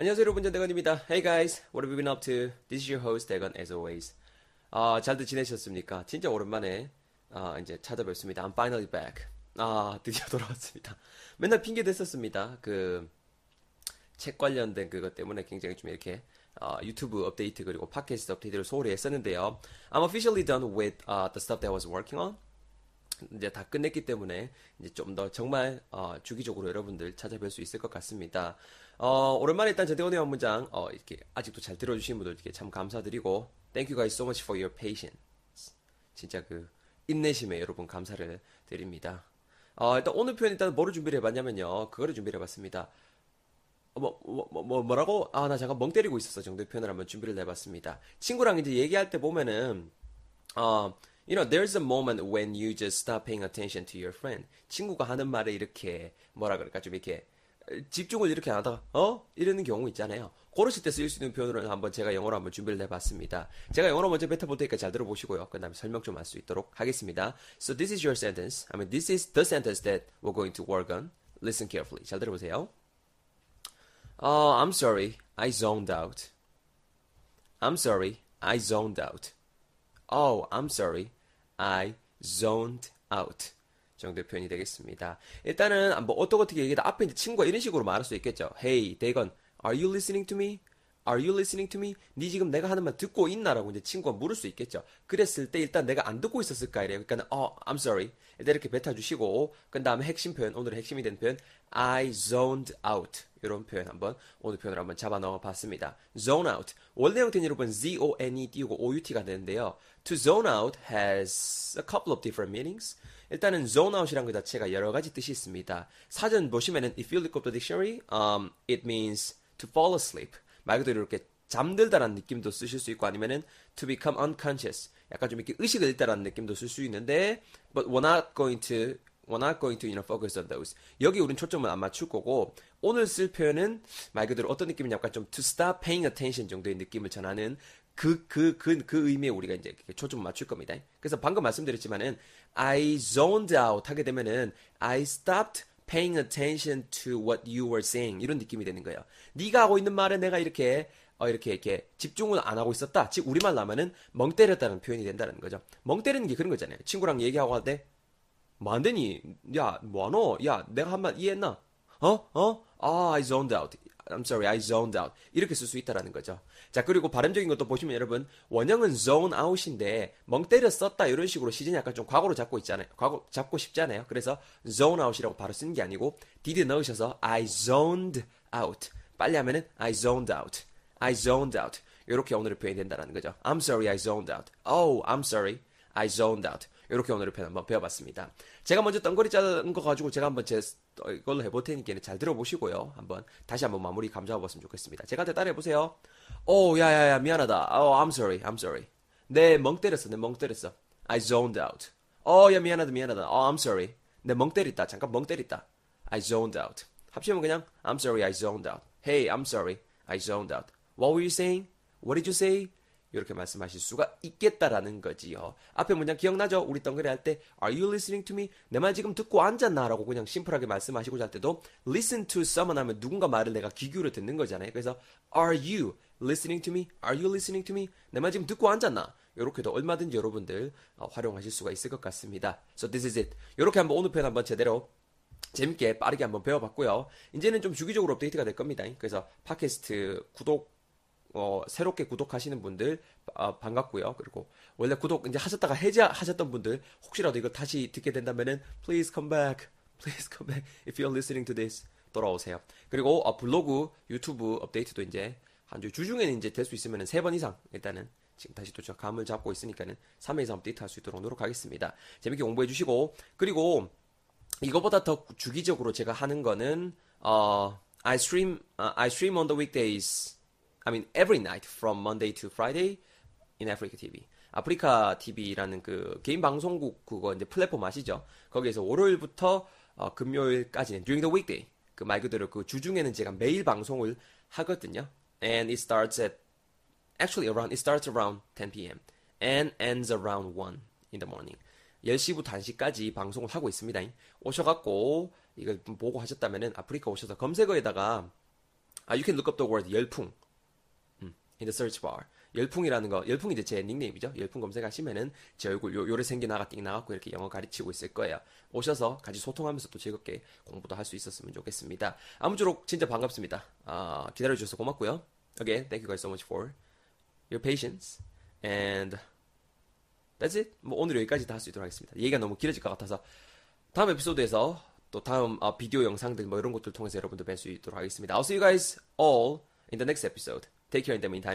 안녕하세요 여러분 전대건입니다. Hey guys, what have you been up to? This is your host 대건 as always. 아, 잘들 지내셨습니까? 진짜 오랜만에 아, 이제 찾아뵙습니다. I'm finally back. 아, 드디어 돌아왔습니다. 맨날 핑계 댔었습니다. 그 책 관련된 그것 때문에 굉장히 좀 이렇게 어, 유튜브 업데이트 그리고 팟캐스트 업데이트를 소홀히 했었는데요. I'm officially done with uh, the stuff that I was working on. 이제 다 끝냈기 때문에 이제 좀 더 정말 어, 주기적으로 여러분들 찾아뵐 수 있을 것 같습니다. 어, 오랜만에 일단 전대원의 원문장 어, 이렇게 아직도 잘 들어주신 분들께 참 감사드리고 Thank you guys so much for your patience. 진짜 그 인내심에 여러분 감사를 드립니다. 어, 일단 오늘 표현 일단 뭐를 준비를 해봤냐면요. 그거를 준비를 해봤습니다. 어, 뭐, 뭐, 뭐, 뭐, 뭐라고? 아, 나 잠깐 멍 때리고 있었어 정도의 표현을 한번 준비를 해봤습니다. 친구랑 이제 얘기할 때 보면은, 어, you know, there's a moment when you just stop paying attention to your friend. 친구가 하는 말에 이렇게, 뭐라 그럴까, 좀 이렇게, 집중을 이렇게 안 하다가, 어? 이러는 경우 있잖아요. 그러실 때 쓰일 수 있는 표현으로 한번 제가 영어로 한번 준비를 해봤습니다. 제가 영어로 먼저 뱉어볼 테니까 잘 들어보시고요. 그 다음에 설명 좀 할 수 있도록 하겠습니다. So this is your sentence. I mean, this is the sentence that we're going to work on. Listen carefully. 잘 들어보세요. Oh, I'm sorry. I zoned out. I'm sorry. I zoned out. Oh, I'm sorry. I zoned out. 정도의 표현이 되겠습니다. 일단은 뭐 어떻게 어떻게 얘기다 앞에 이제 친구가 이런 식으로 말할 수 있겠죠. Hey, 대건, are you listening to me? Are you listening to me? 네 지금 내가 하는 말 듣고 있나라고 이제 친구가 물을 수 있겠죠. 그랬을 때 일단 내가 안 듣고 있었을까 이래요. 그러니까 어, I'm sorry. 이렇게 뱉어주시고 그 다음에 핵심 표현, 오늘의 핵심이 된 표현, I zoned out. 이런 표현 한번 오늘 표현을 한번 잡아 넣어 봤습니다. Zone out. 원래 형태는 여러분 Z-O-N-E 띄우고 O-U-T가 되는데요. To zone out has a couple of different meanings. 일단은 zone out이란 것 자체가 여러 가지 뜻이 있습니다. 사전 보시면은 if you look up the dictionary, um, it means to fall asleep. 말 그대로 이렇게 잠들다라는 느낌도 쓰실 수 있고 아니면은 to become unconscious. 약간 좀 이렇게 의식을 잃다라는 느낌도 쓸 수 있는데 but we're not going to we're not going to you know focus on those. 여기 우린 초점을 안 맞출 거고 오늘 쓸 표현은 말 그대로 어떤 느낌이냐 약간 좀 to stop paying attention 정도의 느낌을 전하는 그, 그, 그, 그 의미에 우리가 이제 초점을 맞출 겁니다. 그래서 방금 말씀드렸지만은, I zoned out 하게 되면은, I stopped paying attention to what you were saying. 이런 느낌이 되는 거예요. 네가 하고 있는 말에 내가 이렇게, 어, 이렇게, 이렇게 집중을 안 하고 있었다. 즉, 우리말로 하면은, 멍 때렸다는 표현이 된다는 거죠. 멍 때리는 게 그런 거잖아요. 친구랑 얘기하고 할 때, 뭐 안 되니? 야, 뭐하노? 야, 내가 한 말 이해했나? 어? 어? 아, I zoned out. I'm sorry, I zoned out. 이렇게 쓸 수 있다라는 거죠. 자, 그리고 발음적인 것도 보시면 여러분, 원형은 zone out인데, 멍 때려 썼다, 이런 식으로 시즌이 약간 좀 과거로 잡고 있잖아요. 과거, 잡고 싶잖아요. 그래서 zone out이라고 바로 쓰는 게 아니고, did 넣으셔서 I zoned out. 빨리 하면은 I zoned out. I zoned out. 이렇게 오늘의 표현이 된다는 거죠. I'm sorry, I zoned out. Oh, I'm sorry, I zoned out. 이렇게 오늘의 표현 한번 배워봤습니다. 제가 먼저 덩거리 짜는 거 가지고 제가 한번 제 이걸로 해볼 테니까 잘 들어보시고요. 한번 다시 한번 마무리 감사해봤으면 좋겠습니다. 제가 한테 따라해보세요. 오, 야야야 미안하다. 어, oh, I'm sorry, I'm sorry. 내멍 때렸어, 내멍 때렸어. I zoned out. 어, 야 미안하다, 미안하다. 어, I'm sorry. 내멍 때렸다. 잠깐 멍 때렸다. I zoned out. 합치면 그냥 I'm sorry, I zoned out. Hey, I'm sorry, I zoned out. What were you saying? What did you say? 이렇게 말씀하실 수가 있겠다라는 거지요. 앞에 문장 기억나죠? 우리 덩그리 할 때 Are you listening to me? 내 말 지금 듣고 앉았나? 라고 그냥 심플하게 말씀하시고자 할 때도 listen to someone 하면 누군가 말을 내가 귀 기울여 듣는 거잖아요. 그래서 Are you listening to me? Are you listening to me? 내 말 지금 듣고 앉았나? 이렇게도 얼마든지 여러분들 어, 활용하실 수가 있을 것 같습니다. So this is it. 이렇게 한번 오늘 표현 한번 제대로 재밌게 빠르게 한번 배워봤고요. 이제는 좀 주기적으로 업데이트가 될 겁니다. 그래서 팟캐스트 구독 어, 새롭게 구독하시는 분들 아, 반갑고요. 그리고 원래 구독 이제 하셨다가 해제하셨던 분들 혹시라도 이거 다시 듣게 된다면은 please come back, please come back if you're listening to this 돌아오세요. 그리고 어, 블로그, 유튜브 업데이트도 이제 한 주 주중에는 이제 될 수 있으면 세번 이상 일단은 지금 다시 또저 감을 잡고 있으니까는 3회 이상 업데이트 할 수 있도록 노력하겠습니다. 재밌게 공부해 주시고 그리고 이거보다 더 주기적으로 제가 하는 거는 어 I stream uh, I stream on the weekdays I mean every night from Monday to Friday in Africa TV. 아프리카 TV라는 그 개인 방송국 그거 이제 플랫폼 아시죠? 거기에서 월요일부터 어, 금요일까지는 during the weekday 그 말 그대로 그 주중에는 제가 매일 방송을 하거든요. And it starts at actually around it starts around 10 p.m. and ends around 1 in the morning. 10시부터 1시까지 방송을 하고 있습니다. 오셔갖고 이걸 보고 하셨다면은 아프리카 오셔서 검색어에다가 Uh, you can look up the word 열풍 음, in the search bar. 열풍이라는 거, 열풍이 이제 제 닉네임이죠. 열풍 검색하시면은 제 얼굴 요, 요래 생겨나가 띵 나갔고 이렇게 영어 가르치고 있을 거예요. 오셔서 같이 소통하면서 또 즐겁게 공부도 할 수 있었으면 좋겠습니다. 아무쪼록 진짜 반갑습니다. 아, 기다려주셔서 고맙고요. Again, thank you guys so much for your patience. And that's it. 뭐 오늘 여기까지 다 할 수 있도록 하겠습니다. 얘기가 너무 길어질 것 같아서 다음 에피소드에서 또 다음 아, 비디오 영상들 뭐 이런 것들 통해서 여러분들 뵐 수 있도록 하겠습니다. I'll see you guys all in the next episode. Take care in the meantime.